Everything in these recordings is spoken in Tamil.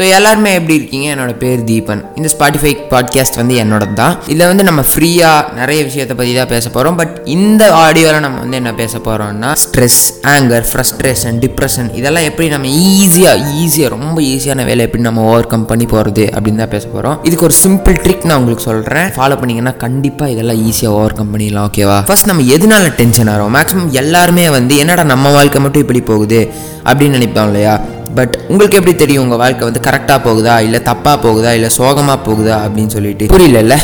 ஸோ எல்லாருமே எப்படி இருக்கீங்க? என்னோட பேர் தீபன். இந்த ஸ்பாட்டிஃபை பாட்காஸ்ட் வந்து என்னோட தான் இதில் வந்து நம்ம ஃப்ரீயாக நிறைய விஷயத்தை பற்றி தான் பேச போகிறோம் பட் இந்த ஆடியோவில் நம்ம வந்து என்ன பேச போகிறோம்னா ஸ்ட்ரெஸ் ஆங்கர் ஃப்ரஸ்ட்ரேஷன் டிப்ரெஷன் இதெல்லாம் எப்படி நம்ம ஈஸியாக ஈஸியாக ரொம்ப ஈஸியான வேலை எப்படி நம்ம ஓவர் கம் பண்ணி போகிறது அப்படின்னு தான் பேச போகிறோம் இதுக்கு ஒரு சிம்பிள் ட்ரிக் நான் உங்களுக்கு சொல்கிறேன் ஃபாலோ பண்ணிங்கன்னா கண்டிப்பாக இதெல்லாம் ஈஸியாக ஓவர் கம் பண்ணிடலாம் ஓகேவா ஃபர்ஸ்ட் நம்ம எதனால டென்ஷன் ஆகிறோம்? மேக்ஸிமம் எல்லாருமே வந்து என்னடா நம்ம வாழ்க்கை மட்டும் இப்படி போகுது அப்படின்னு நினைப்போம் இல்லையா? பட் உங்களுக்கு எப்படி தெரியும் உங்கள் வாழ்க்கை வந்து கரெக்டாக போகுதா? இல்லை தப்பாக போகுதா? இல்லை சோகமாக போகுதா? அப்படின்னு சொல்லிட்டு. புரியல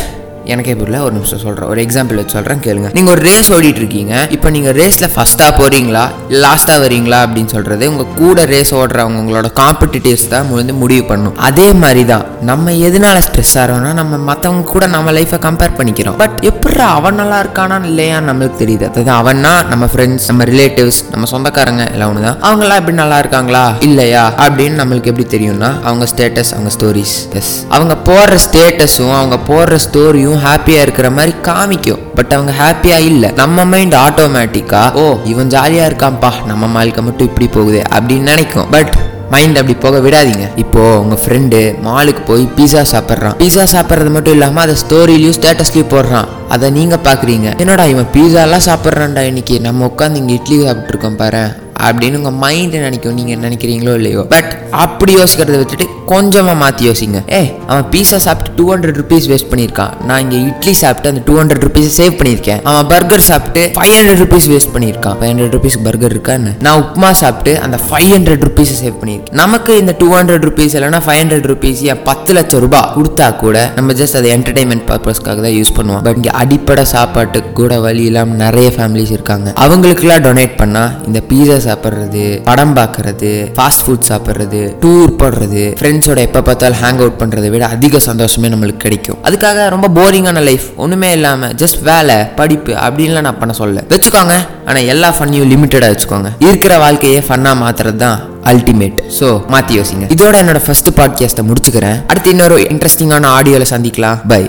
எனக்கே புரியல. ஒரு நிமிஷம் சொல்கிறேன் ஒரு எக்ஸாம்பிள் வச்சு சொல்கிறேன் கேளுங்க. நீங்கள் ஒரு ரேஸ் ஓடிட்டு இருக்கீங்க. இப்போ நீங்கள் ரேஸில் ஃபஸ்ட்டாக போகிறீங்களா லாஸ்ட்டாக வரீங்களா அப்படின்னு சொல்கிறது உங்கள் கூட ரேஸ் ஓடுறவங்க உங்களோட காம்படிட்டிவ்ஸ் தான் வந்து முடிவு பண்ணும். அதே மாதிரி தான் நம்ம எதனால ஸ்ட்ரெஸ் ஆகிறோம்னா நம்ம மற்றவங்க கூட நம்ம லைஃப்பை கம்பேர் பண்ணிக்கிறோம். பட் எப்படி அவன் நல்லா இருக்கானா இல்லையா நம்மளுக்கு தெரியுது. அதாவது அவன்னா நம்ம ஃப்ரெண்ட்ஸ் நம்ம ரிலேட்டிவ்ஸ் நம்ம சொந்தக்காரங்க எல்லாம் ஒன்று தான் அவங்களாம் எப்படி நல்லா இருக்காங்களா? இல்லையா? அப்படின்னு நம்மளுக்கு எப்படி தெரியும்னா அவங்க ஸ்டேட்டஸ் அவங்க ஸ்டோரிஸ் எஸ் அவங்க போடுற ஸ்டேட்டஸும் அவங்க போடுற ஸ்டோரியும் ஹாப்பியாக இருக்கிற மாதிரி காமிக்கும். பட் அவங்க ஹாப்பியாக இல்லை. நம்ம மைண்ட் ஆட்டோமேட்டிக்கா ஓ இவன் ஜாலியாக இருக்கான்ப்பா. நம்ம மாலுக்கு மட்டும் இப்படி போகுது அப்படின்னு நினைக்கும். பட் மைண்ட் அப்படி போக விடாதீங்க. இப்போ உங்க ஃப்ரெண்டு மாலுக்கு போய் பீஸா சாப்பிட்றான். பீஸா சாப்பிட்றது மட்டும் இல்லாம அதை ஸ்டோரிலையும் ஸ்டேட்டஸ்லயும் போடுறான். அதை நீங்க பாக்குறீங்க. என்னடா இவன் பீஸாலாம் சாப்பிட்றான்டா இன்னைக்கு? நம்ம உட்காந்து இங்க இட்லி சாப்பிட்டு இருக்கோம் பாரு அப்படின்னு உங்க மைண்ட் நினைக்கும். நீங்க நினைக்கிறீங்களோ இல்லையோ. பட் அப்படி யோசிக்கிறத விட்டுட்டு கொஞ்சமா மாற்றி யோசிங்க. ஏ அவன் பீஸா சாப்பிட்டு டூ ஹண்ட்ரட் ருபீஸ் வேஸ்ட் பண்ணியிருக்கான். நான் இங்கே இட்லி சாப்பிட்டு அந்த டூ ஹண்ட்ரட் ருபீஸ் சேவ் பண்ணியிருக்கேன். அவன் பர்கர் சாப்பிட்டு ஃபைவ் ஹண்ட்ரட் ருபீஸ் வேஸ்ட் பண்ணியிருக்கான். ஃபைவ் ஹண்ட்ரட் ருபீஸ் பர்கர் இருக்கான்னு நான் உப்மா சாப்பிட்டு அந்த ஃபைவ் ஹண்ட்ரட் ருபீஸ் சேவ் பண்ணியிருக்கேன். நமக்கு இந்த டூ ஹண்ட்ரட் ருபீஸ் இல்லைனா ஃபைவ் ஹண்ட்ரட் ருபீஸ் பத்து லட்சம் ரூபாய் கொடுத்தா கூட நம்ம ஜஸ்ட் அதை என்டர்டைன்மெண்ட் பர்பஸ்க்காக தான் யூஸ் பண்ணுவோம். பட் இங்கே அடிப்படை சாப்பாட்டுக்கு கூட வழி இல்லாமல் நிறைய ஃபேமிலிஸ் இருக்காங்க. அவங்களுக்குலாம் டொனேட் பண்ணால் இந்த பீஸா சாப்பிட்றது படம் பார்க்கறது ஃபாஸ்ட் ஃபுட் சாப்பிட்றது டூர் போடுறது ஃப்ரெண்ட்ஸோட எப்போ பார்த்தாலும் ஹேங் அவுட் பண்ணுறதை விட அதிக சந்தோஷமே நம்மளுக்கு கிடைக்கும். அதுக்காக ரொம்ப போரிங்கான லைஃப் ஒன்றுமே இல்லாமல் ஜஸ்ட் வேலை படிப்பு அப்படின்லாம் நான் பண்ண சொல்ல வச்சுக்கோங்க. ஆனால் எல்லா ஃபன்னையும் லிமிட்டடாக வச்சுக்கோங்க. இருக்கிற வாழ்க்கையே ஃபன்னாக மாத்துறது தான் அல்டிமேட் ஸோ மாற்றி யோசிங்க. இதோட என்னோட ஃபர்ஸ்ட் பாட்காஸ்ட்டை முடிச்சுக்கிறேன். அடுத்து இன்னொரு இன்ட்ரெஸ்டிங்கான ஆடியோவில் சந்திக்கலாம். பை